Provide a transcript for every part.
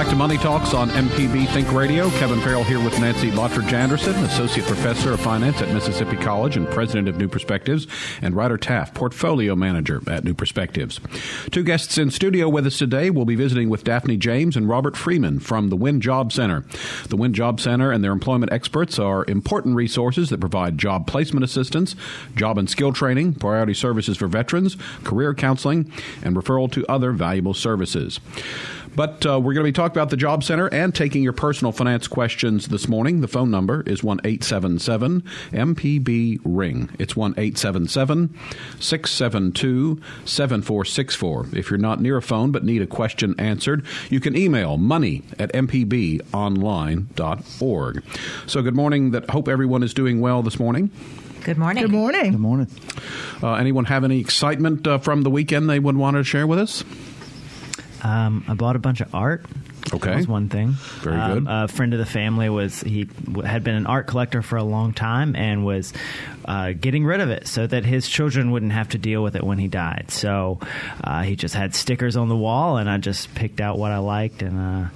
Back to Money Talks on MPB Think Radio. Kevin Farrell here with Nancy Lottridge Anderson, Associate Professor of Finance at Mississippi College and President of New Perspectives, and Ryder Taff, Portfolio Manager at New Perspectives. Two guests in studio with us today will be visiting with Daphne James and Robert Freeman from the Win Job Center. The Win Job Center and their employment experts are important resources that provide job placement assistance, job and skill training, priority services for veterans, career counseling, and referral to other valuable services. But uh, we're going to be talking about the Job Center and taking your personal finance questions this morning. The phone number is 1 877 MPB Ring. It's 1 877 672 7464. If you're not near a phone but need a question answered, you can email money at mpbonline.org. So, good morning. That Hope everyone is doing well this morning. Good morning. Good morning. Good morning. Uh, anyone have any excitement uh, from the weekend they would want to share with us? Um, I bought a bunch of art. Okay. That was one thing. Very Um, good. A friend of the family was he w- had been an art collector for a long time and was uh, getting rid of it so that his children wouldn't have to deal with it when he died. So uh, he just had stickers on the wall, and I just picked out what I liked and uh,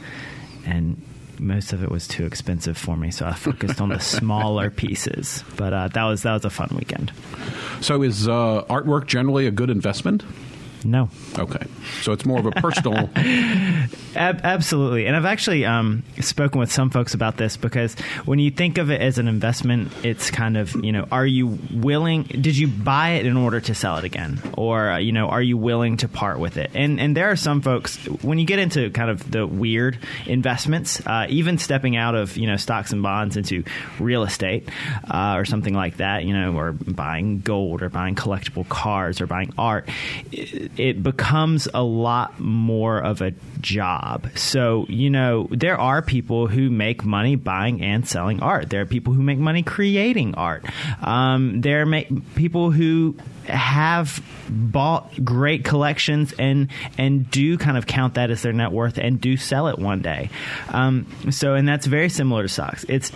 and. Most of it was too expensive for me, so I focused on the smaller pieces. But uh, that was that was a fun weekend. So, is uh, artwork generally a good investment? No, Okay. So it's more of a personal. Ab- absolutely. And I've actually um, spoken with some folks about this because when you think of it as an investment, it's kind of, you know, are you willing, did you buy it in order to sell it again? Or, uh, you know, are you willing to part with it? And, and there are some folks, when you get into kind of the weird investments, uh, even stepping out of, you know, stocks and bonds into real estate uh, or something like that, you know, or buying gold or buying collectible cars or buying art, it, it becomes a lot more of a job. So, you know, there are people who make money buying and selling art. There are people who make money creating art. Um, there are ma- people who have bought great collections and and do kind of count that as their net worth and do sell it one day. Um, so, and that's very similar to stocks. It's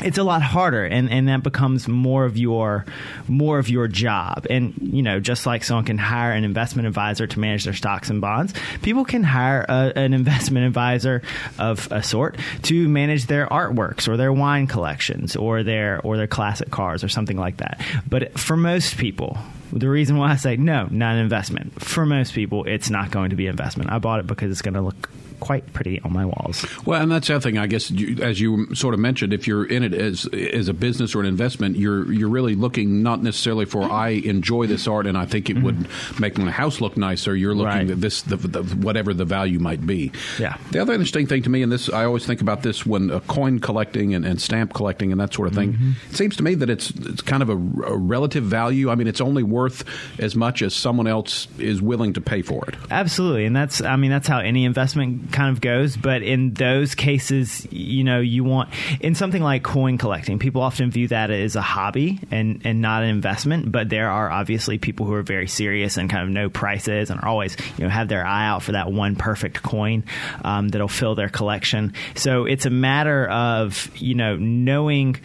it's a lot harder and, and that becomes more of your more of your job and you know just like someone can hire an investment advisor to manage their stocks and bonds people can hire a, an investment advisor of a sort to manage their artworks or their wine collections or their or their classic cars or something like that but for most people the reason why I say no, not an investment. For most people, it's not going to be investment. I bought it because it's going to look quite pretty on my walls. Well, and that's the other thing. I guess, you, as you sort of mentioned, if you're in it as as a business or an investment, you're you're really looking not necessarily for I enjoy this art and I think it would make my house look nicer. You're looking Right. at this, the, the, whatever the value might be. Yeah. The other interesting thing to me, and this I always think about this when uh, coin collecting and, and stamp collecting and that sort of thing. It seems to me that it's it's kind of a, a relative value. I mean, it's only worth as much as someone else is willing to pay for it. Absolutely, and that's I mean that's how any investment kind of goes. But in those cases, you know, you want in something like coin collecting, people often view that as a hobby and and not an investment. But there are obviously people who are very serious and kind of know prices and are always you know have their eye out for that one perfect coin um, that'll fill their collection. So it's a matter of you know knowing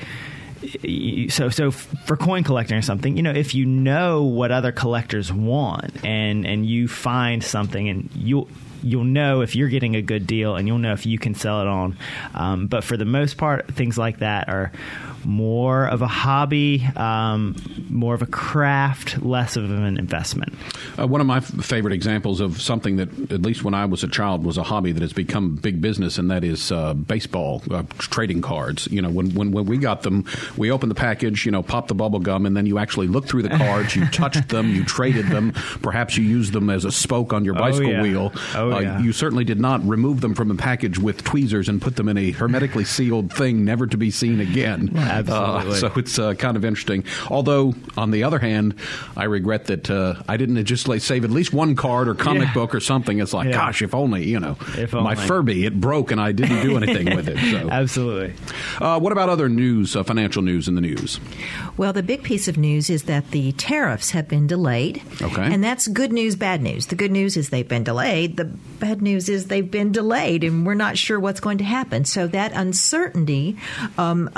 so so for coin collecting or something you know if you know what other collectors want and and you find something and you'll you'll know if you're getting a good deal and you'll know if you can sell it on. Um, but for the most part things like that are more of a hobby um, more of a craft less of an investment Uh, one of my f- favorite examples of something that, at least when I was a child, was a hobby that has become big business, and that is uh, baseball uh, trading cards. You know, when, when when we got them, we opened the package, you know, popped the bubble gum, and then you actually looked through the cards, you touched them, you traded them, perhaps you used them as a spoke on your bicycle yeah. wheel. Oh, Uh, yeah. You certainly did not remove them from the package with tweezers and put them in a hermetically sealed thing, never to be seen again. Absolutely. Uh, so it's uh, kind of interesting. Although, on the other hand, I regret that uh, I didn't just like save at least one card or comic Yeah. book or something. It's like, Yeah. gosh, if only you know, If my only. Furby it broke and I didn't do anything with it. So, Absolutely. uh, what about other news, uh, financial news in the news? Well, the big piece of news is that the tariffs have been delayed. Okay. And that's good news, bad news. The good news is they've been delayed. The bad news is they've been delayed, and we're not sure what's going to happen. So that uncertainty um,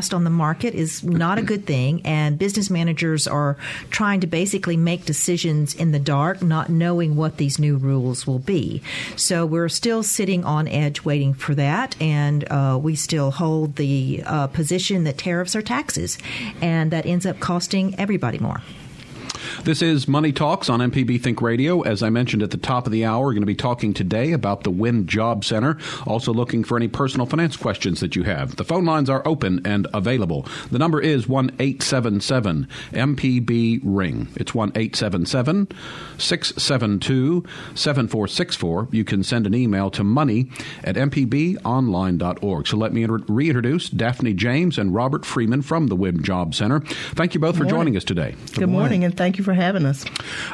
overcast on the market is not a good thing, and business managers are trying to basically make decisions in the dark, not knowing what these new rules will be. So we're still sitting on edge waiting for that, and uh, we still hold the uh, position that tariffs are taxes, and that ends up costing everybody more. This is Money Talks on MPB Think Radio. As I mentioned at the top of the hour, we're going to be talking today about the Win Job Center. Also looking for any personal finance questions that you have. The phone lines are open and available. The number is 1 877 MPB Ring. It's 1 877 672 7464. You can send an email to money at mpbonline.org. So let me reintroduce Daphne James and Robert Freeman from the WIN Job Center. Thank you both for morning. joining us today. Good morning, and thank you for having us.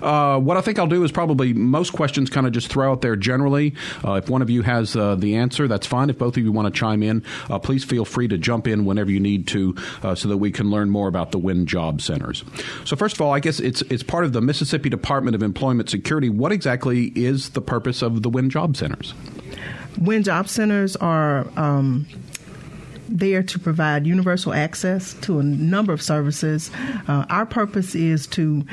Uh, what I think I'll do is probably most questions kind of just throw out there generally. Uh, if one of you has uh, the answer, that's fine. If both of you want to chime in, uh, please feel free to jump in whenever you need to, uh, so that we can learn more about the Win Job Centers. So first of all, I guess it's it's part of the Mississippi Department of Employment Security. What exactly is the purpose of the Win Job Centers? WIN job centers are um, there to provide universal access to a number of services, uh, our purpose is to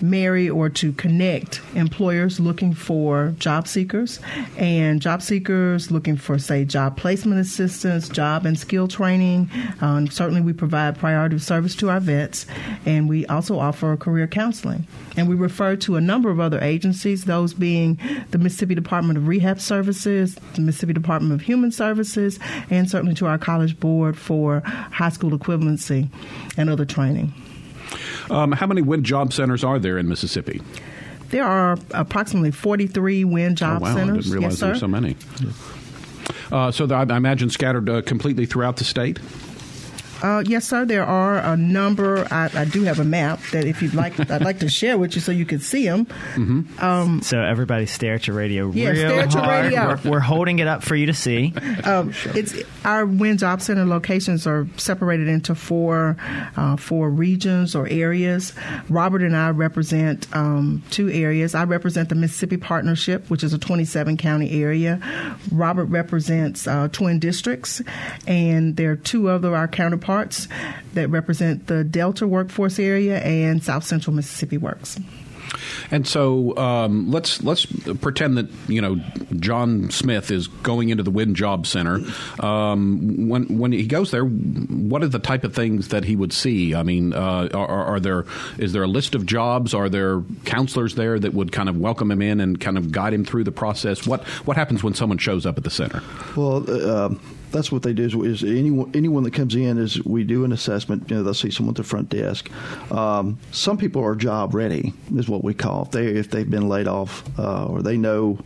marry or to connect employers looking for job seekers and job seekers looking for, say, job placement assistance, job and skill training. Um, certainly, we provide priority service to our vets, and we also offer career counseling. And we refer to a number of other agencies, those being the Mississippi Department of Rehab Services, the Mississippi Department of Human Services, and certainly to our College Board for high school equivalency and other training. Um, how many Win Job Centers are there in Mississippi? There are approximately 43 WIN job oh, wow, centers. I didn't realize yes, there were so many. Uh, so I I imagine scattered uh, completely throughout the state. Uh, yes, sir. There are a number. I, I do have a map that, if you'd like, I'd like to share with you so you can see them. So everybody stare at your radio Yeah, real stare at your radio. We're, we're holding it up for you to see. Um, it's our Win Job Center locations are separated into four uh, four regions or areas. Robert and I represent um, two areas. I represent the Mississippi Partnership, which is a 27 county area. Robert represents uh, twin districts, and there are two other our counterparts that represent the Delta workforce area and South Central Mississippi Works. And so um, let's let's pretend that you know John Smith is going into the Win Job Center. Um, when when he goes there, what are the type of things that he would see? I mean, uh, are, are there is there a list of jobs? Are there counselors there that would kind of welcome him in and kind of guide him through the process? What what happens when someone shows up at the center? Well, uh, um, that's what they do. Is, is anyone anyone that comes in is we do an assessment. You know, they'll see someone at the front desk. Um, some people are job ready, is what we call if they if they've been laid off uh, or they know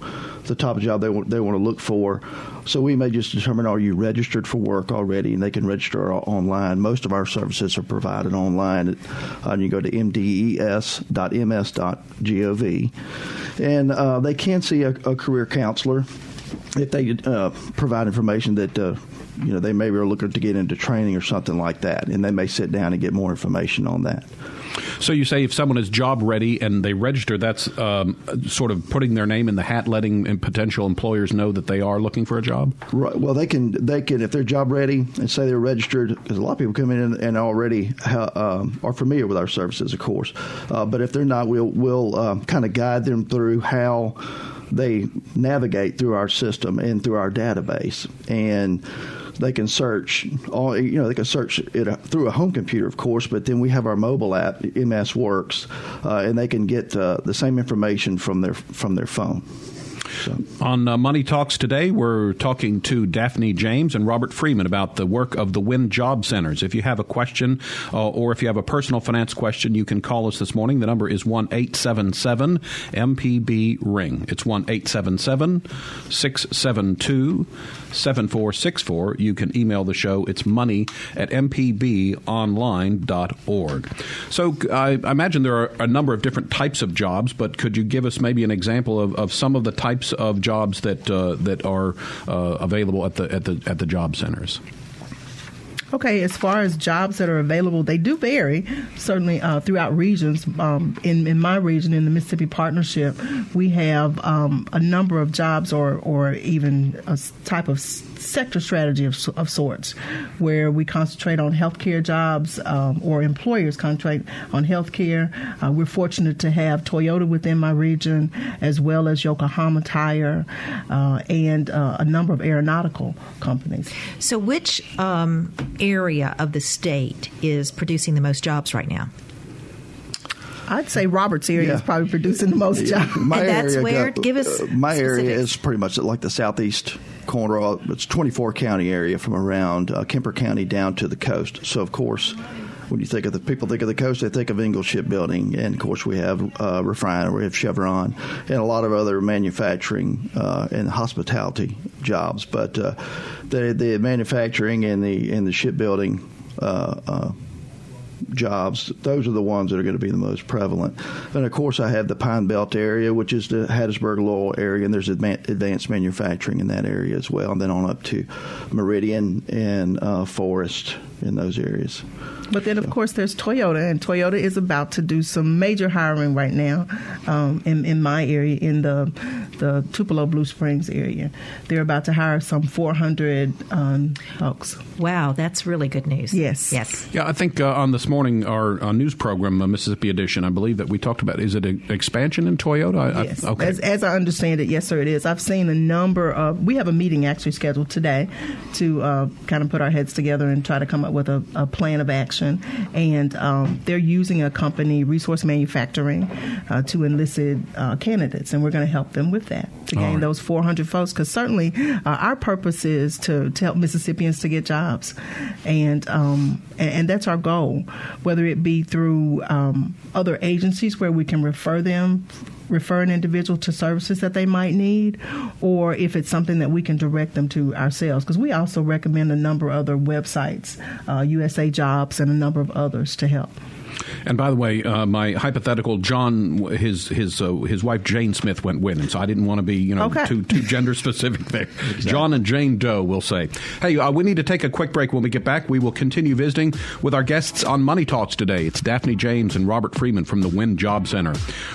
the type of job they want they want to look for. So we may just determine are you registered for work already, and they can register online. Most of our services are provided online. Uh, you go to mdes.ms.gov, and uh, they can see a, a career counselor if they uh, provide information that uh, you know they may be looking to get into training or something like that, and they may sit down and get more information on that. So you say if someone is job ready and they register, that's um, sort of putting their name in the hat, letting uh, potential employers know that they are looking for a job. Right. Well, they can they can if they're job ready and say they're registered because a lot of people come in and, already ha, um, are familiar with our services, of course. Uh, but if they're not, we'll we'll um, kind of guide them through how they navigate through our system and through our database and. They can search all you know. They can search it through a home computer, of course, but then we have our mobile app, MS Works, uh, and they can get uh, the same information from their from their phone. So. On uh, Money Talks today, we're talking to Daphne James and Robert Freeman about the work of the Win Job Centers. If you have a question uh, or if you have a personal finance question, you can call us this morning. The number is 1 877 MPB Ring. It's 1 877 672 7464. You can email the show. It's money at mpbonline.org. So I, I imagine there are a number of different types of jobs, but could you give us maybe an example of, of some of the types of jobs that uh, that are uh, available at the at the at the job centers? Okay, as far as jobs that are available, they do vary, certainly uh, throughout regions. Um, in, in my region, in the Mississippi Partnership, we have um, a number of jobs or, or even a type of sector strategy of, of sorts, where we concentrate on healthcare jobs um, or employers concentrate on healthcare. Uh, we're fortunate to have Toyota within my region, as well as Yokohama Tire uh, and uh, a number of aeronautical companies. So, which um, area of the state is producing the most jobs right now? I'd say Roberts area yeah. is probably producing the most jobs. My and that's where, got, give us uh, my specifics. area is pretty much like the southeast corner. It's 24 county area from around uh, Kemper County down to the coast. So of course, when you think of the people think of the coast, they think of Ingalls Shipbuilding, and of course we have uh, refinery, we have Chevron, and a lot of other manufacturing uh, and hospitality jobs. But uh, the the manufacturing and the and the shipbuilding uh, uh, jobs, those are the ones that are going to be the most prevalent. And of course, I have the Pine Belt area, which is the Hattiesburg Laurel area, and there's advanced manufacturing in that area as well. And then on up to Meridian and uh, Forest in those areas. But then, of course, there's Toyota, and Toyota is about to do some major hiring right now um, in, in my area, in the the Tupelo Blue Springs area. They're about to hire some 400 um, folks. Wow, that's really good news. Yes. Yes. Yeah, I think uh, on this morning, our uh, news program, uh, Mississippi Edition, I believe that we talked about, is it an expansion in Toyota? I, yes. I, okay. As, as, I understand it, yes, sir, it is. I've seen a number of, we have a meeting actually scheduled today to uh, kind of put our heads together and try to come up with a, a plan of action. And um, they're using a company, Resource Manufacturing, uh, to enlist uh, candidates, and we're going to help them with that to gain right. those 400 folks. Because certainly uh, our purpose is to, to help Mississippians to get jobs, and, um, and, and that's our goal. Whether it be through um, other agencies where we can refer them refer an individual to services that they might need, or if it's something that we can direct them to ourselves. Because we also recommend a number of other websites, uh, USA Jobs, and a number of others to help. And by the way, uh, my hypothetical John, his his uh, his wife Jane Smith went winning, so I didn't want to be you know okay. too too gender specific there. Exactly. John and Jane Doe, we'll say. Hey, uh, we need to take a quick break. When we get back, we will continue visiting with our guests on Money Talks today. It's Daphne James and Robert Freeman from the Win Job Center.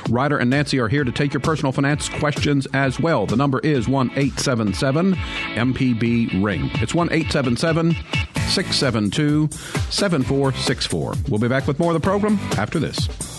Ryder and Nancy are here to take your personal finance questions as well. The number is one eight seven seven MPB ring. It's one eight seven seven 672 7464. We'll be back with more of the program after this.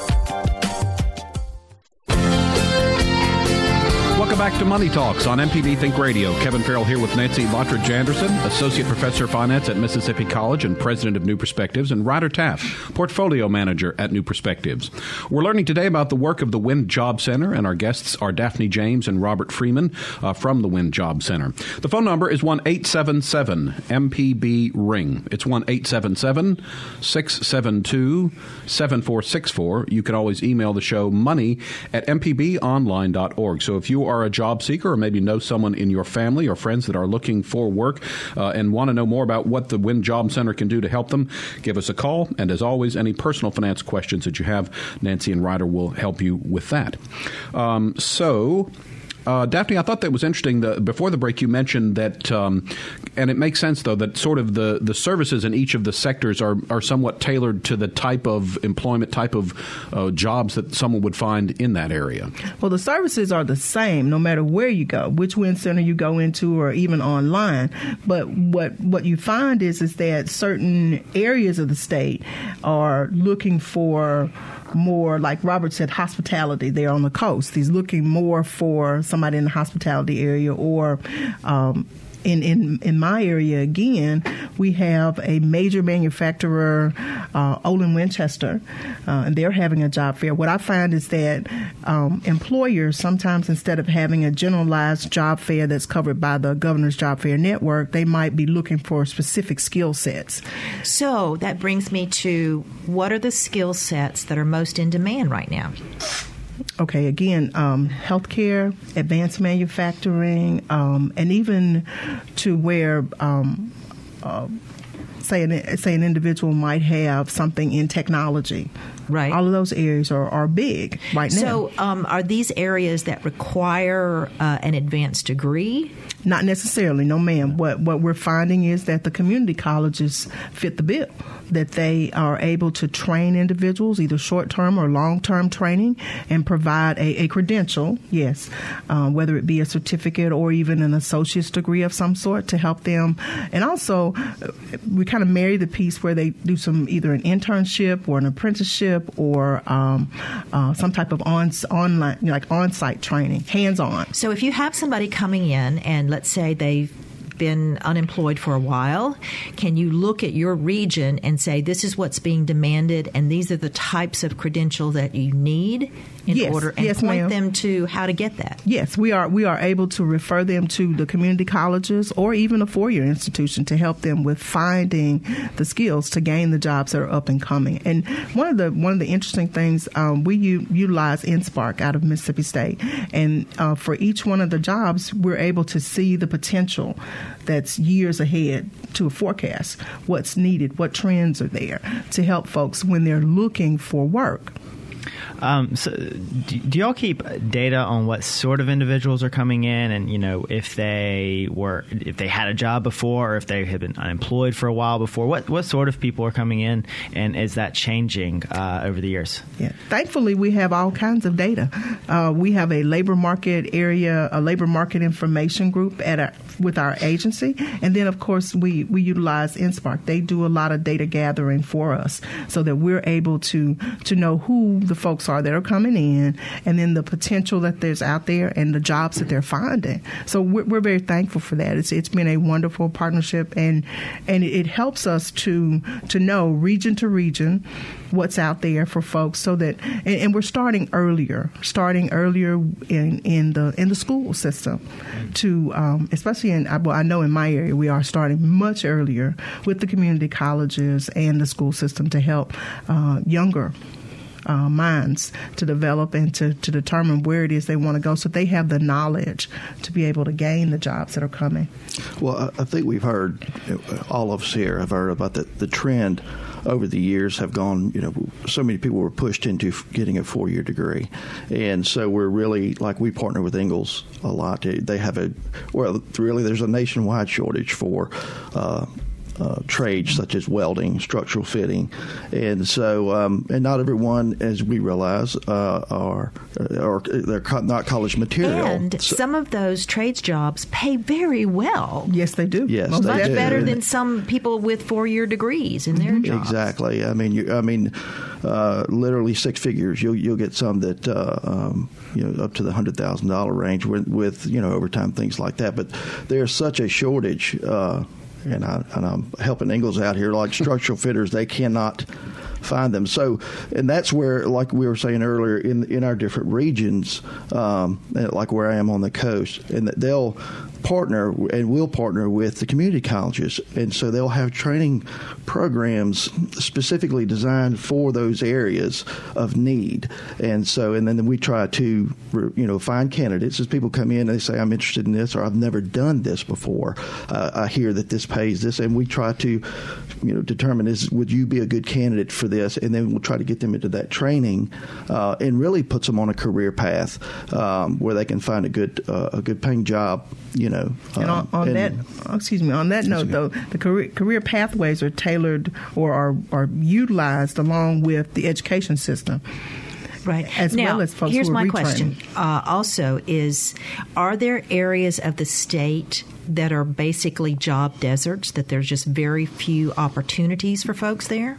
To Money Talks on MPB Think Radio. Kevin Farrell here with Nancy Lottridge Anderson, Associate Professor of Finance at Mississippi College and President of New Perspectives, and Ryder Taft, Portfolio Manager at New Perspectives. We're learning today about the work of the Win Job Center, and our guests are Daphne James and Robert Freeman uh, from the Win Job Center. The phone number is 1 877 MPB Ring. It's 1 877 672 7464. You can always email the show money at mpbonline.org. So if you are a job seeker or maybe know someone in your family or friends that are looking for work uh, and want to know more about what the Win Job Center can do to help them, give us a call. And as always, any personal finance questions that you have, Nancy and Ryder will help you with that. Um, so, uh, Daphne, I thought that was interesting. The, before the break, you mentioned that, um, and it makes sense though that sort of the, the services in each of the sectors are, are somewhat tailored to the type of employment, type of uh, jobs that someone would find in that area. Well, the services are the same no matter where you go, which Win Center you go into, or even online. But what what you find is is that certain areas of the state are looking for more, like Robert said, hospitality there on the coast. He's looking more for somebody in the hospitality area or um, in, in, in my area again, we have a major manufacturer, uh, Olin Winchester, uh, and they're having a job fair. What I find is that um, employers sometimes, instead of having a generalized job fair that's covered by the Governor's Job Fair Network, they might be looking for specific skill sets. So that brings me to what are the skill sets that are most in demand right now? Okay, again, um, healthcare, advanced manufacturing, um, and even to where, um, uh, say, an, say an individual might have something in technology. Right. All of those areas are, are big right now. So, um, are these areas that require uh, an advanced degree? Not necessarily, no, ma'am. What what we're finding is that the community colleges fit the bill. That they are able to train individuals, either short term or long term training, and provide a, a credential, yes, uh, whether it be a certificate or even an associate's degree of some sort to help them. And also, uh, we kind of marry the piece where they do some either an internship or an apprenticeship or um, uh, some type of on online, like on site training, hands on. So, if you have somebody coming in and let's say they've been unemployed for a while, can you look at your region and say this is what's being demanded and these are the types of credential that you need in yes, order and yes, point ma'am. them to how to get that? Yes, we are. We are able to refer them to the community colleges or even a four-year institution to help them with finding the skills to gain the jobs that are up and coming. And one of the one of the interesting things um, we u- utilize nSPARC out of Mississippi State, and uh, for each one of the jobs, we're able to see the potential that's years ahead to a forecast. What's needed, what trends are there to help folks when they're looking for work. Um, so, do, do y'all keep data on what sort of individuals are coming in, and you know if they were if they had a job before, or if they had been unemployed for a while before? What what sort of people are coming in, and is that changing uh, over the years? Yeah. Thankfully, we have all kinds of data. Uh, we have a labor market area, a labor market information group at our, with our agency, and then of course we we utilize nSPARC. They do a lot of data gathering for us, so that we're able to to know who the folks are that are coming in, and then the potential that there's out there, and the jobs that they're finding. So we're, we're very thankful for that. It's it's been a wonderful partnership, and and it helps us to to know region to region what's out there for folks so that and, and, we're starting earlier starting earlier in in the in the school system to um, especially in well I know in my area we are starting much earlier with the community colleges and the school system to help uh, younger uh, minds to develop and to, to determine where it is they want to go so they have the knowledge to be able to gain the jobs that are coming. Well, I, I think we've heard, all of us here have heard about the, the trend over the years have gone, you know, so many people were pushed into getting a four year degree. And so we're really, like, we partner with Ingalls a lot. They have a, well, really, there's a nationwide shortage for, uh, uh, trades such as welding, structural fitting, and so um, and not everyone, as we realize, uh, are are they're not college material. And so, some of those trades jobs pay very well. Yes, they do. Yes, well, they much do. better than some people with four year degrees in their jobs. Exactly. I mean, you, I mean, uh, literally six figures. You'll you'll get some that uh, um, you know up to the hundred thousand dollar range with, with you know overtime things like that. But there's such a shortage uh, and, I, I'm helping Ingalls out here, like structural fitters, they cannot find them. So, and that's where, like we were saying earlier, in in our different regions, um, like where I am on the coast, and that they'll partner and will partner with the community colleges, and so they'll have training programs specifically designed for those areas of need. And so, and then we try to, you know, find candidates as people come in and they say, "I'm interested in this," or "I've never done this before." Uh, I hear that this pays this, and we try to, you know, determine is would you be a good candidate for this, and then we'll try to get them into that training, uh, and really puts them on a career path um, where they can find a good uh, a good paying job. You know, and on, on and, that, excuse me, on that note though, the career career pathways are tailored or are are utilized along with the education system right as now, well as folks here's my retraining. question uh, also is are there areas of the state that are basically job deserts that there's just very few opportunities for folks there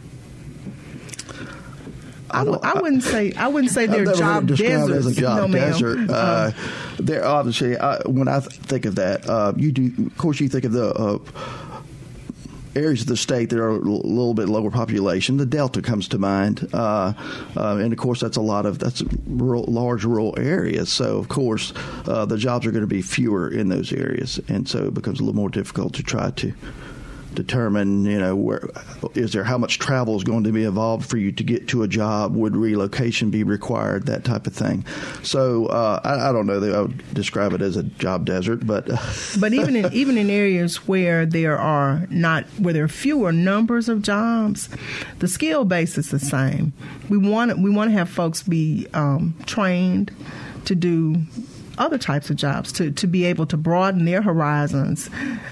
I, w- I wouldn't say I wouldn't say they're I've never job deserts. as a job no, desert. Uh, they're obviously uh, when I th- think of that, uh, you do. Of course, you think of the uh, areas of the state that are a little bit lower population. The Delta comes to mind, uh, uh, and of course that's a lot of that's rural, large rural areas. So of course uh, the jobs are going to be fewer in those areas, and so it becomes a little more difficult to try to determine, you know, where is there how much travel is going to be involved for you to get to a job? Would relocation be required? That type of thing. So uh, I, I, don't know that I would describe it as a job desert, but but even in even in areas where there are not where there are fewer numbers of jobs, the skill base is the same. We want we want to have folks be um, trained to do other types of jobs to, to be able to broaden their horizons.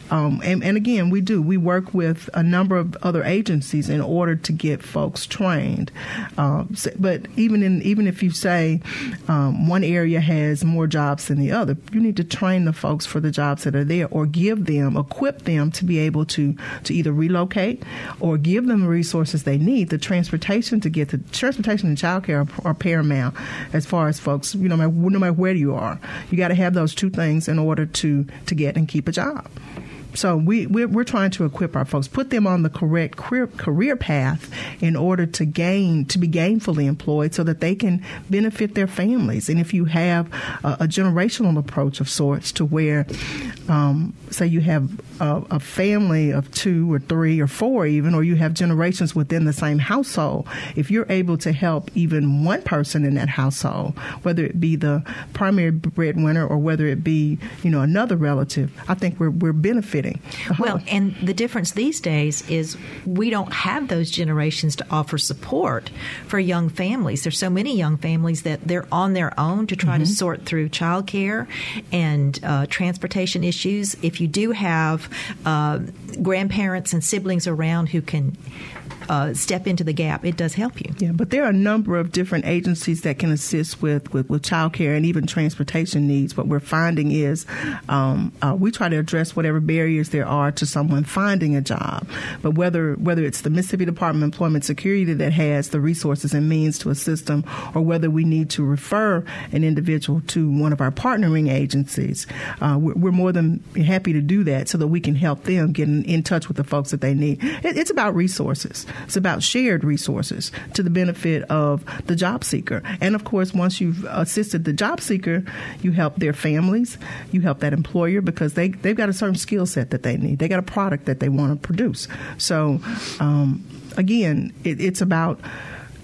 Um, and, and, again, we do. We work with a number of other agencies in order to get folks trained. Um, so, but even in even if you say um, one area has more jobs than the other, you need to train the folks for the jobs that are there, or give them, equip them to be able to to either relocate or give them the resources they need. The transportation to get to transportation and childcare are, are paramount as far as folks. You know, no matter where you are. You got to have those two things in order to to get and keep a job. So we we're, we're, trying to equip our folks, put them on the correct career, career path in order to gain to be gainfully employed, so that they can benefit their families. And if you have a, a generational approach of sorts, to where, um, say, you have a, a, family of two or three or four, even, or you have generations within the same household, if you're able to help even one person in that household, whether it be the primary breadwinner or whether it be you know another relative, I think we're we're benefiting Well, and the difference these days is we don't have those generations to offer support for young families. There's so many young families that they're on their own to try mm-hmm. to sort through childcare and uh, transportation issues. If you do have uh, grandparents and siblings around who can uh, step into the gap, it does help you. Yeah, but there are a number of different agencies that can assist with, with, with child care and even transportation needs. What we're finding is um, uh, we try to address whatever barriers there are to someone finding a job. But whether whether it's the Mississippi Department of Employment Security that has the resources and means to assist them, or whether we need to refer an individual to one of our partnering agencies, uh, we're, we're, more than happy to do that so that we can help them get in, in touch with the folks that they need. It, it's about resources. It's about shared resources to the benefit of the job seeker. And of course, once you've assisted the job seeker, you help their families, you help that employer because they, they've got a certain skill set that they need. They got a product that they want to produce. So, um, again, it, it's about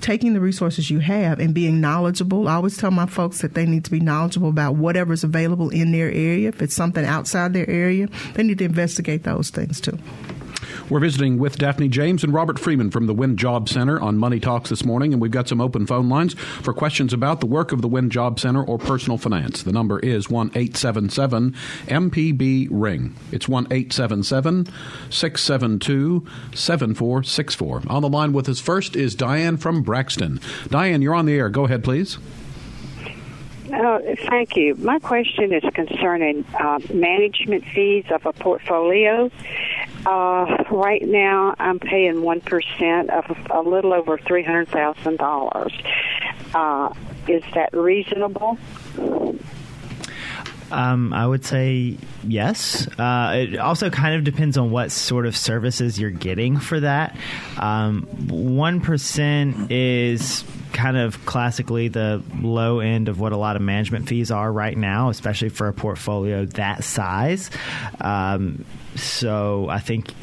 taking the resources you have and being knowledgeable. I always tell my folks that they need to be knowledgeable about whatever's available in their area. If it's something outside their area, they need to investigate those things too. We're visiting with Daphne James and Robert Freeman from the WIN Job Center on Money Talks this morning, and we've got some open phone lines for questions about the work of the WIN Job Center or personal finance. The number is 1 877 MPB Ring. It's 1 877 672 7464. On the line with us first is Diane from Braxton. Diane, you're on the air. Go ahead, please. Uh, thank you. My question is concerning uh, management fees of a portfolio. Uh, right now, I'm paying one percent of a little over three hundred thousand dollars. Uh, is that reasonable? Um, I would say yes. Uh, it also kind of depends on what sort of services you're getting for that. Um, one um, is kind of classically the low end of what a lot of management fees are right now, especially for a portfolio that size. Um, so I think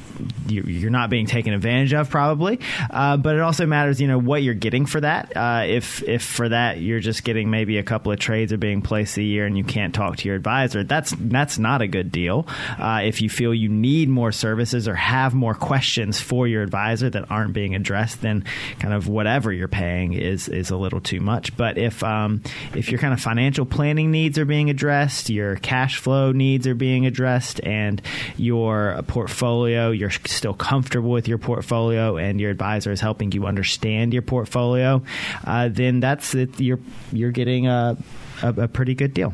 you're not being taken advantage of probably. Uh, but it also matters you know what you're getting for that. Uh, if if for that you're just getting maybe a couple of trades are being placed a year and you can't talk to your advisor that's that's not a good deal. Uh, if you feel you need more services or have more questions for your advisor that aren't being addressed then kind of whatever you're paying is is a little too much. But if um, if your kind of financial planning needs are being addressed your cash flow needs are being addressed and your portfolio your you're still comfortable with your portfolio and your advisor is helping you understand your portfolio, uh, then that's it. You're you're getting a, a, a pretty good deal.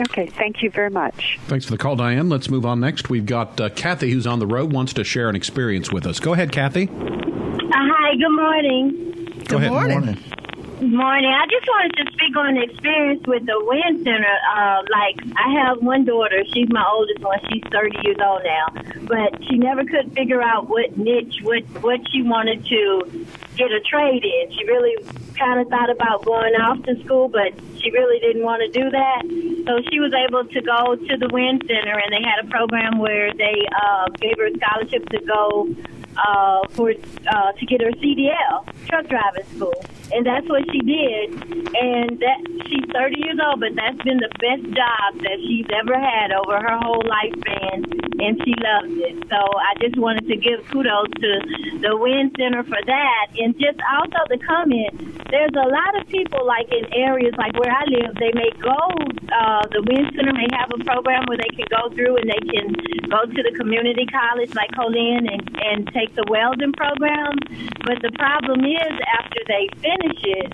Okay, thank you very much. Thanks for the call, Diane. Let's move on next. We've got uh, Kathy, who's on the road, wants to share an experience with us. Go ahead, Kathy. Uh, hi, good morning. Go Good ahead. morning. Morning. Morning. I just wanted to speak on the experience with the WIN Center. Uh, like, I have one daughter. She's my oldest one. She's 30 years old now. But she never could figure out what niche, what, what she wanted to get a trade in. She really kind of thought about going off to school, but she really didn't want to do that. So she was able to go to the WIN Center, and they had a program where they uh, gave her a scholarship to go uh, for uh, to get her CDL truck driving school, and that's what she did. And that she's 30 years old, but that's been the best job that she's ever had over her whole lifespan, and she loves it. So I just wanted to give kudos to the WIN Center for that, and just also the comment. There's a lot of people like in areas like where I live, they may go. Uh, the WIN Center may have a program where they can go through and they can go to the community college like Co-Lin and and take the welding program. But the problem is after they finish it,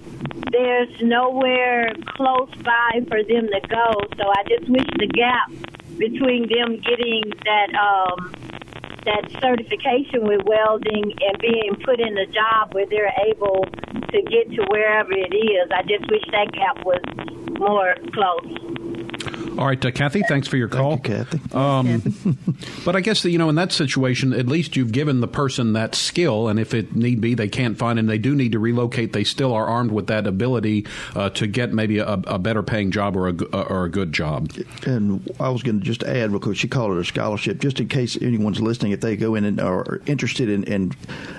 there's nowhere close by for them to go. So I just wish the gap between them getting that um, that certification with welding and being put in a job where they're able to get to wherever it is. I just wish that gap was more close. All right, uh, Kathy, thanks for your call. Thank you, Kathy. Um, but I guess that, you know, in that situation, at least you've given the person that skill, and if it need be, they can't find and they do need to relocate, they still are armed with that ability uh, to get maybe a, a better paying job or a, g- uh, or a good job. And I was going to just add, because she called it a scholarship, just in case anyone's listening, if they go in and are interested in, in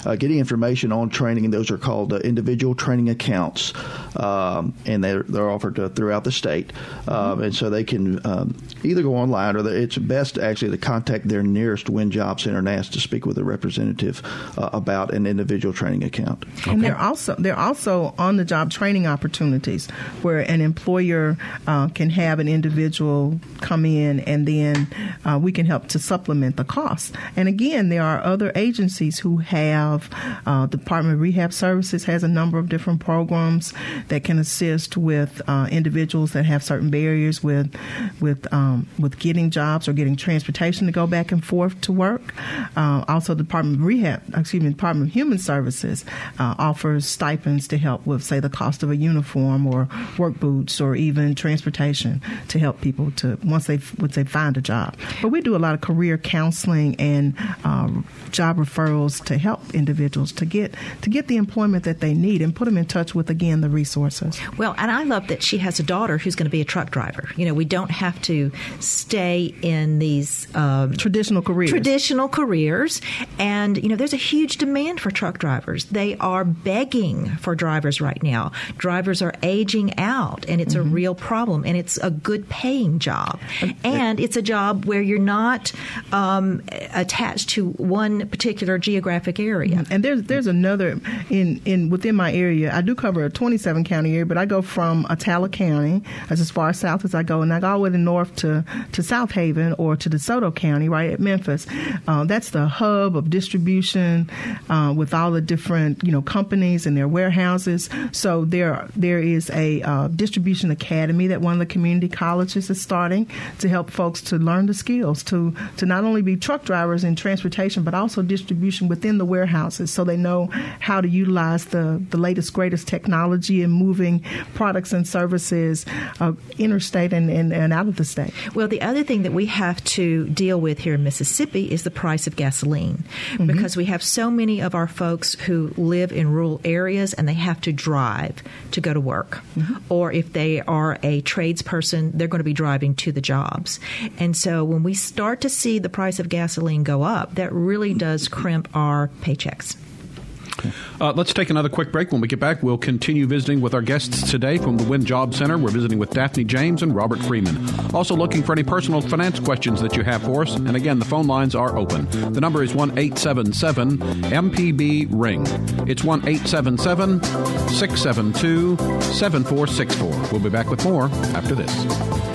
uh, getting information on training, those are called uh, individual training accounts, um, and they're, they're offered uh, throughout the state. Um, and so they can um, either go online or the, it's best actually to contact their nearest Win Job Center and ask to speak with a representative uh, about an individual training account. And they're also they're also on the job training opportunities where an employer uh, can have an individual come in and then uh, we can help to supplement the cost. And again, there are other agencies who have uh, Department of Rehab Services has a number of different programs that can assist with uh, individuals that have certain barriers with with um, with getting jobs or getting transportation to go back and forth to work. Uh, also, the Department of Rehab, excuse me, Department of Human Services uh, offers stipends to help with, say, the cost of a uniform or work boots or even transportation to help people to once they once they find a job. But we do a lot of career counseling and um, job referrals to help individuals to get to get the employment that they need and put them in touch with again the resources. Well, and I love that she has a daughter who's going to be a truck driver. You know, we don't have to stay in these um, Traditional careers. traditional careers, and you know, there's a huge demand for truck drivers. They are begging for drivers right now. Drivers are aging out, and it's a real problem. And it's a good paying job, and it's a job where you're not um, attached to one particular geographic area. And there's there's another in in within my area. I do cover a 27 county area, but I go from Attala County as as far south as I go, and I go all the way north to to Southaven or to DeSoto County, right at Memphis. Uh, that's the hub of distribution uh, with all the different you know companies and their warehouses. So there there is a uh, distribution academy that one of the community colleges is starting to help folks to learn the skills to to not only be truck drivers in transportation, but also distribution within the warehouses, so they know how to utilize the the latest greatest technology in moving products and services uh, interstate and, and and out of the state. Well, the other thing that we have to deal with here in Mississippi is the price of gasoline mm-hmm. because we have so many of our folks who live in rural areas and they have to drive to go to work. Mm-hmm. Or if they are a tradesperson, they're going to be driving to the jobs. And so when we start to see the price of gasoline go up, that really does crimp our paychecks. Uh, let's take another quick break. When we get back, we'll continue visiting with our guests today from the WIN Job Center. We're visiting with Daphne James and Robert Freeman. Also looking for any personal finance questions that you have for us. And again, the phone lines are open. The number is 1 877 MPB Ring. It's 1 877 672 7464. We'll be back with more after this.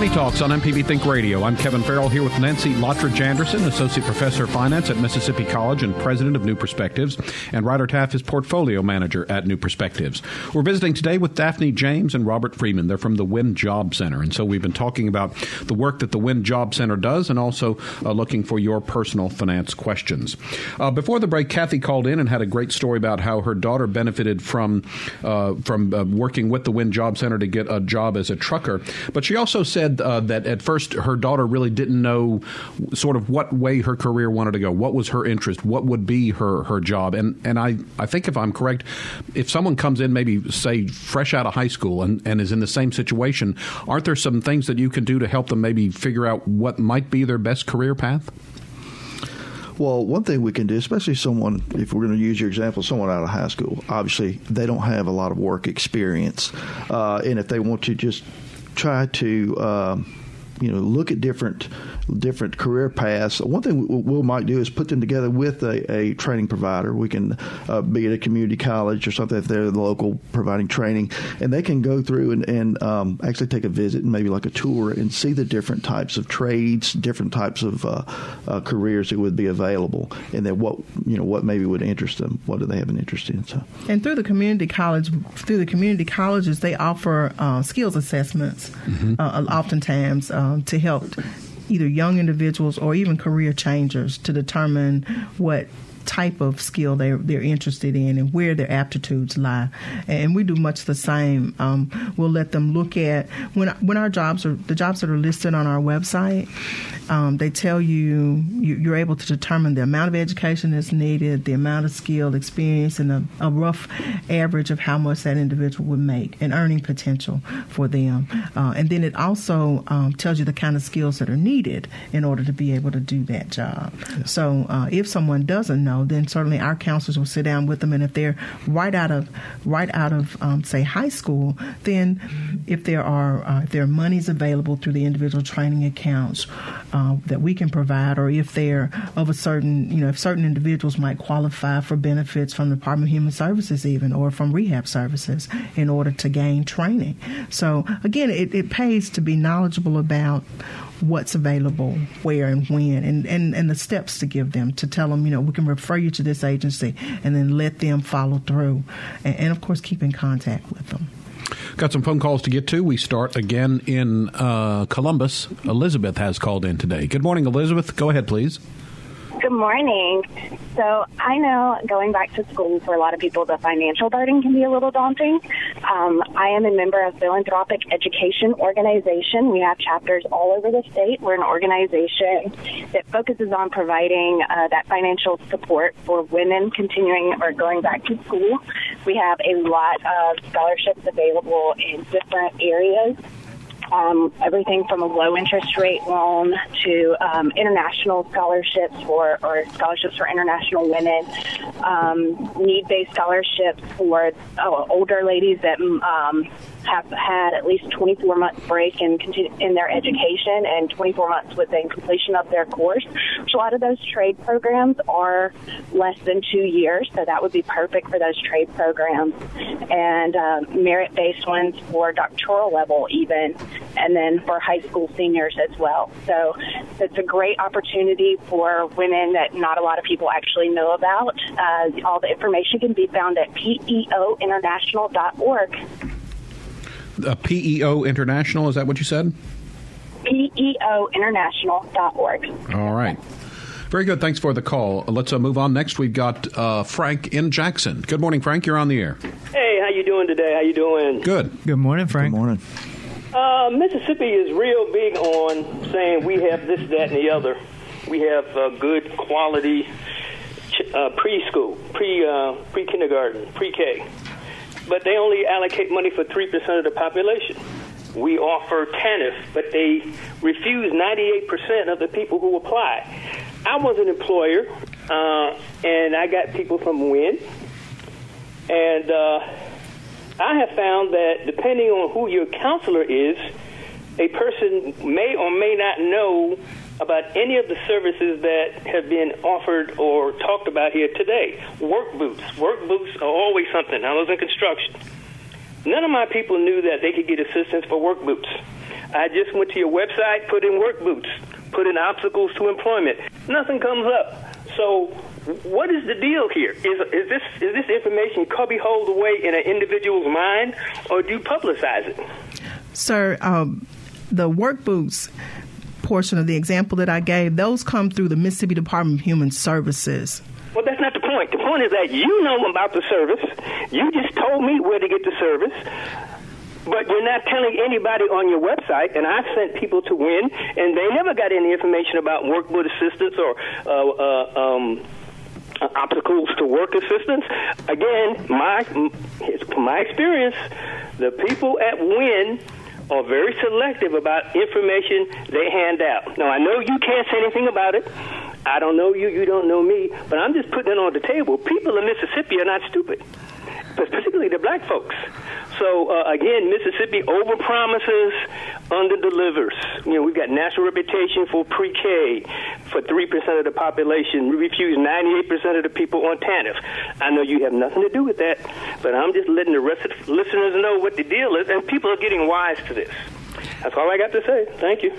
Money Talks on MPB Think Radio. I'm Kevin Farrell here with Nancy Lottridge Anderson, Associate Professor of Finance at Mississippi College and President of New Perspectives, and Ryder Taff is Portfolio Manager at New Perspectives. We're visiting today with Daphne James and Robert Freeman. They're from the WIN Job Center. And so we've been talking about the work that the WIN Job Center does and also uh, looking for your personal finance questions. Uh, before the break, Kathy called in and had a great story about how her daughter benefited from, uh, from uh, working with the WIN Job Center to get a job as a trucker. But she also said said uh, that at first her daughter really didn't know sort of what way her career wanted to go, what was her interest, what would be her her job, and and I I think if I'm correct, if someone comes in maybe say fresh out of high school and, and is in the same situation, aren't there some things that you can do to help them maybe figure out what might be their best career path? Well, one thing we can do, especially someone, if we're going to use your example, someone out of high school, obviously they don't have a lot of work experience. Uh, and if they want to just try to um, you know look at different different career paths. One thing we, we might do is put them together with a, a training provider. We can uh, be at a community college or something if they're the local providing training, and they can go through and, and um, actually take a visit and maybe like a tour and see the different types of trades, different types of uh, uh, careers that would be available, and then what you know what maybe would interest them. What do they have an interest in? So, and through the community college, through the community colleges, they offer uh, skills assessments, mm-hmm. Uh, oftentimes um, to help either young individuals or even career changers to determine what type of skill they're, they're interested in and where their aptitudes lie. And we do much the same. Um, we'll let them look at when when our jobs are the jobs that are listed on our website. Um, they tell you, you are able to determine the amount of education that's needed, the amount of skill, experience, and a, a rough average of how much that individual would make and earning potential for them. Uh, and then it also um, tells you the kind of skills that are needed in order to be able to do that job. Yeah. So uh, if someone doesn't know, then certainly our counselors will sit down with them, and if they're right out of right out of um, say high school, then if there are uh, if there are monies available through the individual training accounts uh, that we can provide, or if they're of a certain you know if certain individuals might qualify for benefits from the Department of Human Services even or from rehab services in order to gain training. So again, it, it pays to be knowledgeable about what's available, where and when, and, and, and the steps to give them to tell them, you know, we can refer you to this agency and then let them follow through. And, and of course, keep in contact with them. Got some phone calls to get to. We start again in uh, Columbus. Elizabeth has called in today. Good morning, Elizabeth. Go ahead, please. Good morning. So I know going back to school for a lot of people, the financial burden can be a little daunting. Um, I am a member of Philanthropic Education Organization. We have chapters all over the state. We're an organization that focuses on providing uh, that financial support for women continuing or going back to school. We have a lot of scholarships available in different areas um, everything from a low interest rate loan to um, international scholarships for or scholarships for international women, um, need based scholarships for oh, older ladies that um, have had at least 24 months break in, in their education and 24 months within completion of their course. Which a lot of those trade programs are less than two years, so that would be perfect for those trade programs. And uh, merit-based ones for doctoral level even, and then for high school seniors as well. So it's a great opportunity for women that not a lot of people actually know about. Uh, all the information can be found at peointernational.org uh, PEO International. Is that what you said? PEOinternational.org. All right. Very good. Thanks for the call. Let's uh, move on. Next, we've got uh, Frank in Jackson. Good morning, Frank. You're on the air. Hey, how you doing today? How you doing? Good. Good morning, Frank. Good morning. Uh, Mississippi is real big on saying we have this, that, and the other. We have uh, good quality uh, preschool, pre uh, pre kindergarten, pre K but they only allocate money for 3% of the population. We offer TANF, but they refuse 98% of the people who apply. I was an employer, uh, and I got people from WIN, and uh, I have found that depending on who your counselor is, a person may or may not know about any of the services that have been offered or talked about here today. Work boots. Work boots are always something. I was in construction. None of my people knew that they could get assistance for work boots. I just went to your website, put in work boots, put in obstacles to employment. Nothing comes up. So, what is the deal here? Is, is this is this information cubbyholed away in an individual's mind, or do you publicize it? Sir, um, the work boots portion of the example that I gave, those come through the Mississippi Department of Human Services. Well, that's not the point. The point is that you know about the service. You just told me where to get the service. But you're not telling anybody on your website, and I sent people to WIN, and they never got any information about workbook assistance or uh, uh, um, obstacles to work assistance. Again, my my experience, the people at WIN are very selective about information they hand out. Now, I know you can't say anything about it. I don't know you, you don't know me, but I'm just putting it on the table. People in Mississippi are not stupid, particularly the black folks. So uh, again, Mississippi overpromises, underdelivers. You know, we've got national reputation for pre-K for three percent of the population. We refuse 98% of the people on TANF. I know you have nothing to do with that, but I'm just letting the rest of the listeners know what the deal is, and people are getting wise to this. That's all I got to say. Thank you.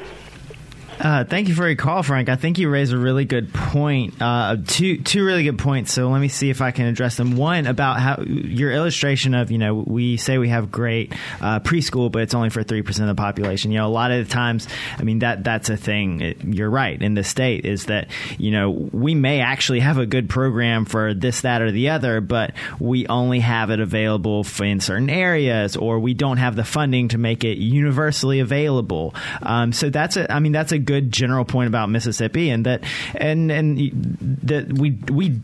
Uh, thank you for your call, Frank. I think you raised a really good point. Uh, two two really good points. So let me see if I can address them. One about how your illustration of you know we say we have great uh, preschool, but it's only for three percent of the population. You know, a lot of the times, I mean that that's a thing. It, you're right in the state is that you know we may actually have a good program for this, that, or the other, but we only have it available in certain areas, or we don't have the funding to make it universally available. Um, so that's a. I mean that's a good general point about Mississippi, and that and and that we we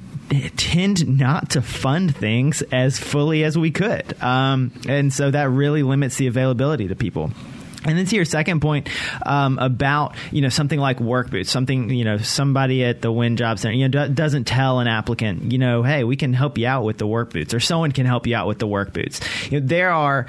tend not to fund things as fully as we could, um, and so that really limits the availability to people. And then to your second point um, about you know something like work boots, something you know somebody at the WIN Job Center you know doesn't tell an applicant you know hey we can help you out with the work boots or someone can help you out with the work boots. You know, there are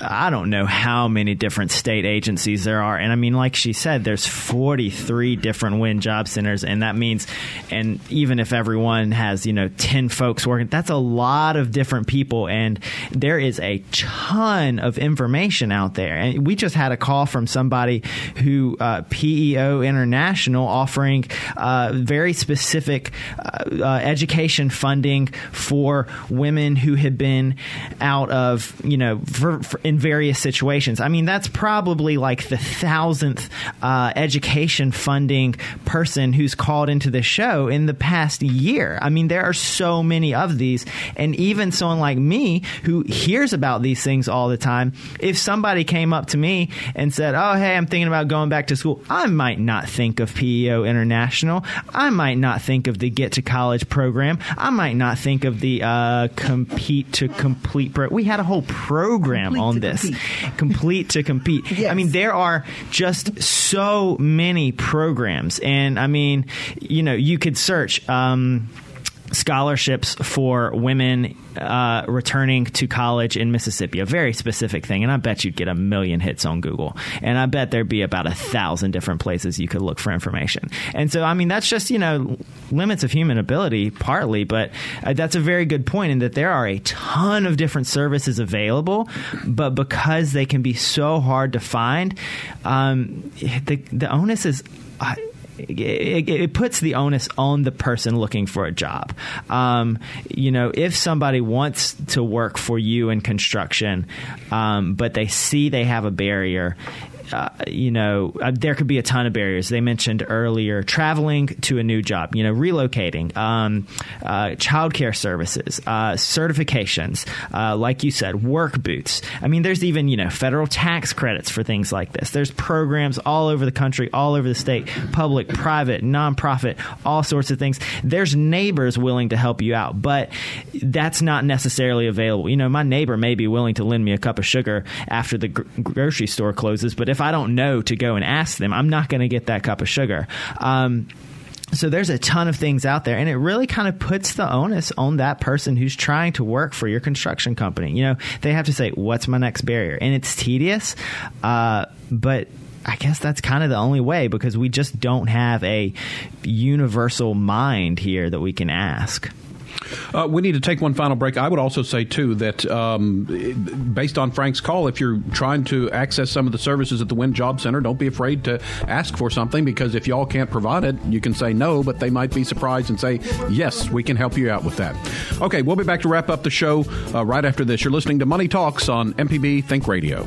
I don't know how many different state agencies there are, and I mean like she said, there's 43 different WIN Job Centers, and that means and even if everyone has you know 10 folks working, that's a lot of different people, and there is a ton of information out there, and we just had a call from somebody who uh, PEO International offering uh, very specific uh, uh, education funding for women who had been out of you know for, for in various situations. I mean, that's probably like the thousandth uh, education funding person who's called into the show in the past year. I mean, there are so many of these, and even someone like me who hears about these things all the time, if somebody came up to me and said, "Oh, hey, I'm thinking about going back to school," I might not think of PEO International. I might not think of the Get to College program. I might not think of the uh, Compete to Complete. Pro- we had a whole program Complete on this. Compete. Complete to compete. Yes. I mean, there are just so many programs, and I mean, you know, you could search. Um, scholarships for women uh, returning to college in Mississippi, a very specific thing, and I bet you'd get a million hits on Google, and I bet there'd be about a thousand different places you could look for information. And so, I mean, that's just you know limits of human ability, partly, but uh, that's a very good point in that there are a ton of different services available, but because they can be so hard to find, um, the the onus is. Uh, it, it puts the onus on the person looking for a job. Um, you know, if somebody wants to work for you in construction, um, but they see they have a barrier, uh, you know, uh, there could be a ton of barriers. They mentioned earlier traveling to a new job, you know, relocating, um, uh, childcare services, uh, certifications, uh, like you said, work boots. I mean, there's even, you know, federal tax credits for things like this. There's programs all over the country, all over the state, public, private, nonprofit, all sorts of things. There's neighbors willing to help you out, but that's not necessarily available. You know, my neighbor may be willing to lend me a cup of sugar after the gr- grocery store closes, but if I don't know to go and ask them, I'm not going to get that cup of sugar. Um, so there's a ton of things out there and it really kind of puts the onus on that person who's trying to work for your construction company you know they have to say what's my next barrier and it's tedious uh, but I guess that's kind of the only way because we just don't have a universal mind here that we can ask. Uh, we need to take one final break. I would also say, too, that um, based on Frank's call, if you're trying to access some of the services at the WIN Job Center, don't be afraid to ask for something because if y'all can't provide it, you can say no, but they might be surprised and say, yes, we can help you out with that. Okay, we'll be back to wrap up the show uh, right after this. You're listening to Money Talks on MPB Think Radio.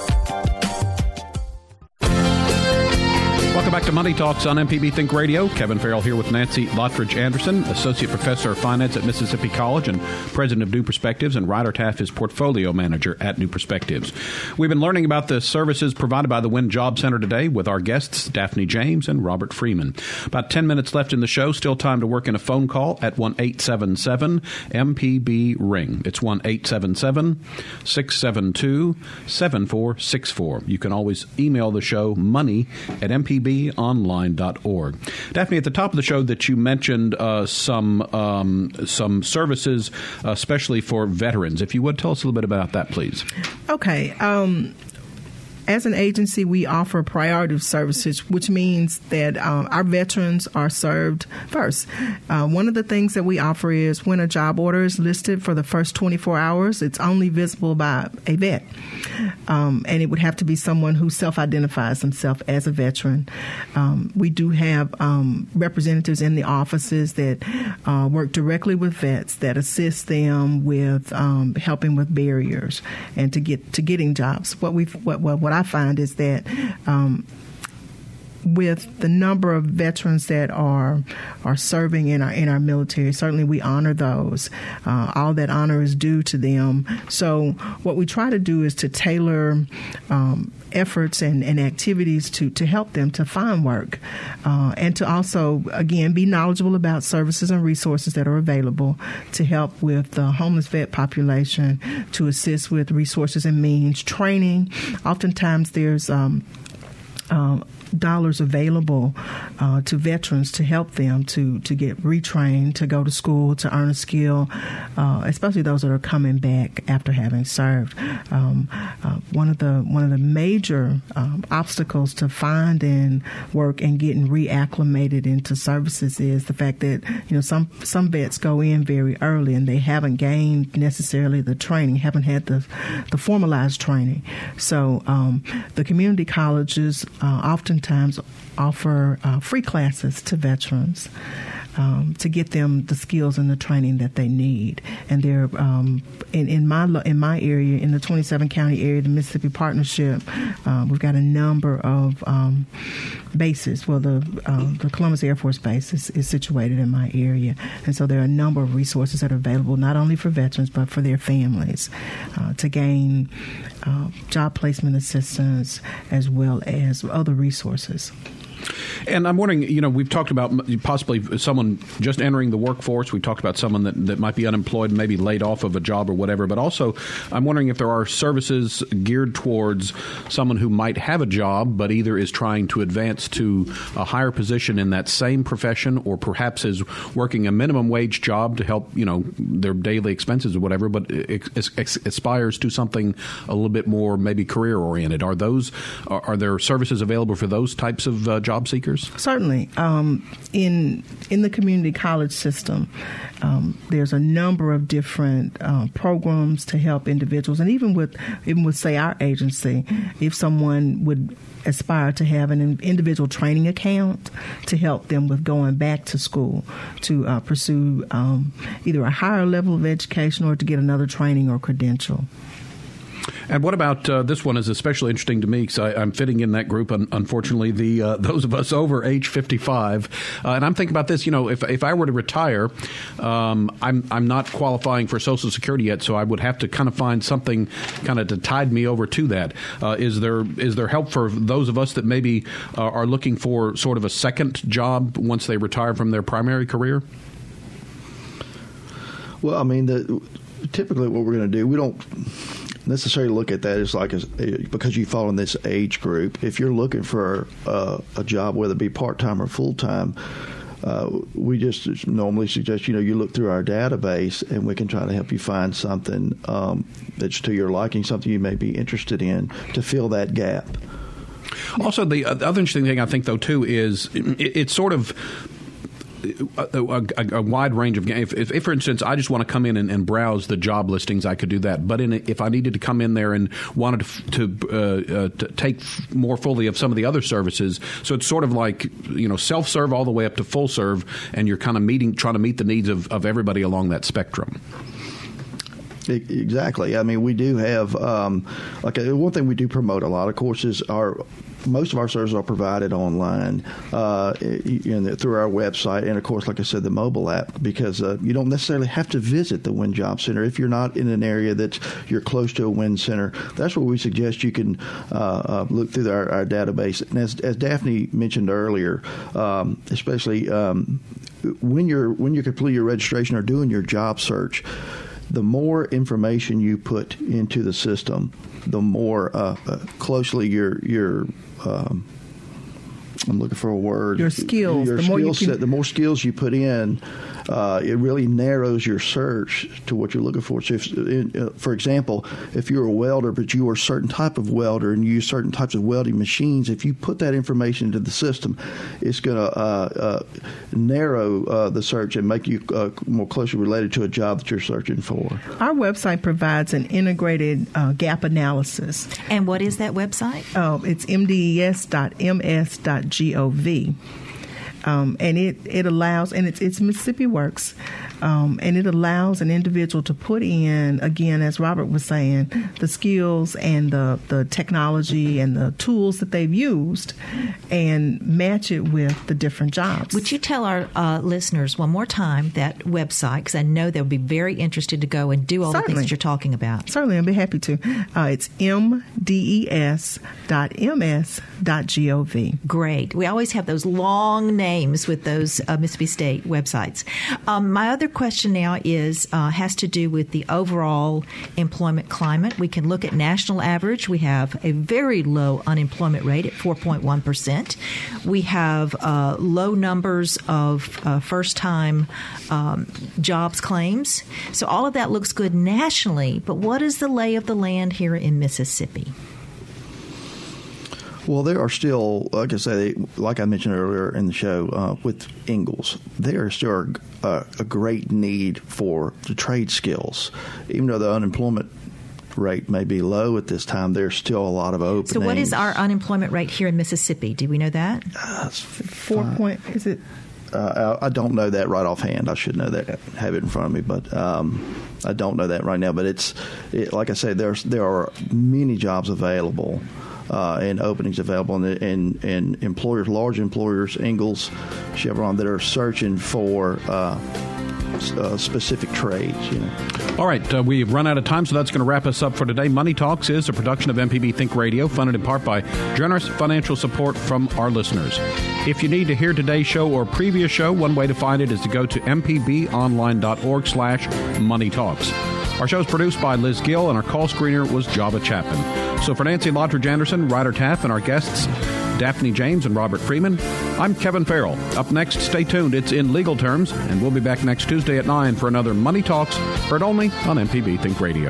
To Money Talks on MPB Think Radio. Kevin Farrell here with Nancy Lottridge Anderson, Associate Professor of Finance at Mississippi College and President of New Perspectives, and Ryder Taff is Portfolio Manager at New Perspectives. We've been learning about the services provided by the WIN Job Center today with our guests, Daphne James and Robert Freeman. About 10 minutes left in the show, still time to work in a phone call at 1 877 MPB Ring. It's 1 877 672 7464. You can always email the show money at MPB mpbonline.org. Daphne, at the top of the show, that you mentioned uh, some um, some services, especially for veterans. If you would tell us a little bit about that, please. Okay. Um, as an agency, we offer priority services, which means that um, our veterans are served first. Uh, one of the things that we offer is when a job order is listed for the first 24 hours, it's only visible by a vet. Um, and it would have to be someone who self identifies himself as a veteran. Um, we do have um, representatives in the offices that uh, work directly with vets that assist them with um, helping with barriers and to get to getting jobs. What we what, what, what I find is that um, with the number of veterans that are are serving in our in our military, certainly we honor those. Uh, all that honor is due to them. So what we try to do is to tailor. Um, efforts and, and activities to, to help them to find work uh, and to also again be knowledgeable about services and resources that are available to help with the homeless vet population to assist with resources and means training oftentimes there's um, um, dollars available uh, to veterans to help them to to get retrained, to go to school, to earn a skill, uh, especially those that are coming back after having served. Um, uh, one of the one of the major um, obstacles to finding work and getting reacclimated into services is the fact that you know some some vets go in very early and they haven't gained necessarily the training, haven't had the the formalized training. So um, the community colleges uh, often oftentimes offer uh, free classes to veterans um, to get them the skills and the training that they need. And they're um, in, in my in my area, in the 27 county area, the Mississippi Partnership, uh, we've got a number of um, bases. Well, the uh, the Columbus Air Force Base is, is, situated in my area, and so there are a number of resources that are available not only for veterans but for their families uh, to gain uh, job placement assistance as well as other resources. And I'm wondering, you know, we've talked about possibly someone just entering the workforce. We've talked about someone that, that might be unemployed, maybe laid off of a job or whatever. But also, I'm wondering if there are services geared towards someone who might have a job, but either is trying to advance to a higher position in that same profession, or perhaps is working a minimum wage job to help, you know, their daily expenses or whatever, but aspires to something a little bit more maybe career oriented. Are those are, there services available for those types of uh, job seekers? Certainly. Um, in in the community college system, um, there's a number of different uh, programs to help individuals, and even with even with say our agency, if someone would aspire to have an individual training account to help them with going back to school to uh, pursue um, either a higher level of education or to get another training or credential. And what about uh, this one is especially interesting to me because I'm fitting in that group. unfortunately, the uh, those of us over age 55, uh, and I'm thinking about this. You know, if if I were to retire, um, I'm I'm not qualifying for Social Security yet, so I would have to kind of find something kind of to tide me over to that. Uh, is there is there help for those of us that maybe uh, are looking for sort of a second job once they retire from their primary career? Well, I mean, the, typically what we're going to do, we don't necessarily look at that as like a, because you fall in this age group. If you're looking for a, a job, whether it be part time or full time, uh, we just normally suggest you know you look through our database and we can try to help you find something um, that's to your liking, something you may be interested in to fill that gap. Also, the other interesting thing I think though too is it, it's sort of a, a, a, wide range of if, if, if, for instance, I just want to come in and, and, browse the job listings, I could do that. But in, if I needed to come in there and wanted to, to, uh, uh, to take more fully of some of the other services, so it's sort of like you know self serve all the way up to full serve, and you're kind of meeting trying to meet the needs of, of everybody along that spectrum. Exactly. I mean, we do have um, like one thing we do promote a lot of courses are most of our services are provided online uh, in, through our website, and of course, like I said, the mobile app, because uh, you don't necessarily have to visit the WIN Job Center if you're not in an area that you're close to a WIN Center. That's where we suggest you can uh, uh look through our, our, database. And as, as Daphne mentioned earlier, um, especially um, when you're when you complete your registration or doing your job search the more information you put into the system, the more uh, uh, closely your your um, I'm looking for a word. Your skills. Your the skill more set. Can... The more skills you put in, uh, it really narrows your search to what you're looking for. So, if, uh, for example, if you're a welder, but you are a certain type of welder and you use certain types of welding machines, if you put that information into the system, it's going to uh, uh, narrow uh, the search and make you uh, more closely related to a job that you're searching for. Our website provides an integrated uh, gap analysis. And what is that website? Oh, it's mdes.ms.gov gov. Um, and it, it allows, and it's, it's Mississippi Works, um, and it allows an individual to put in, again, as Robert was saying, the skills and the, the technology and the tools that they've used and match it with the different jobs. Would you tell our uh, listeners one more time that website? Because I know they'll be very interested to go and do all Certainly. the things that you're talking about. Certainly, I'd be happy to. Uh, it's mdes.ms.gov. Great. We always have those long names with those uh, Mississippi State websites. Um, my other question now is uh, has to do with the overall employment climate. We can look at national average. We have a very low unemployment rate at 4.1 percent. We have uh, low numbers of uh, first-time um, jobs claims. So all of that looks good nationally. But what is the lay of the land here in Mississippi? Well, there are still, like I say, like I mentioned earlier in the show uh, with Ingalls, there is still a, a great need for the trade skills. Even though the unemployment rate may be low at this time, there's still a lot of openings. So, what is our unemployment rate here in Mississippi? Do we know that? Uh, Four point, is it? Uh, I I don't know that right offhand. I should know that, have it in front of me, but um, I don't know that right now. But it's it, like I said, there's there are many jobs available. Uh, and openings available, and, and, and employers, large employers, Ingalls, Chevron, that are searching for uh, uh, specific trades. You know. All right, uh, we've run out of time, so that's going to wrap us up for today. Money Talks is a production of MPB Think Radio, funded in part by generous financial support from our listeners. If you need to hear today's show or previous show, one way to find it is to go to mpbonline.org slash money talks. Our show is produced by Liz Gill, and our call screener was Java Chapman. So for Nancy Lottridge Anderson, Ryder Taff, and our guests, Daphne James and Robert Freeman, I'm Kevin Farrell. Up next, stay tuned. It's in legal terms, and we'll be back next Tuesday at 9 for another Money Talks, heard only on MPB Think Radio.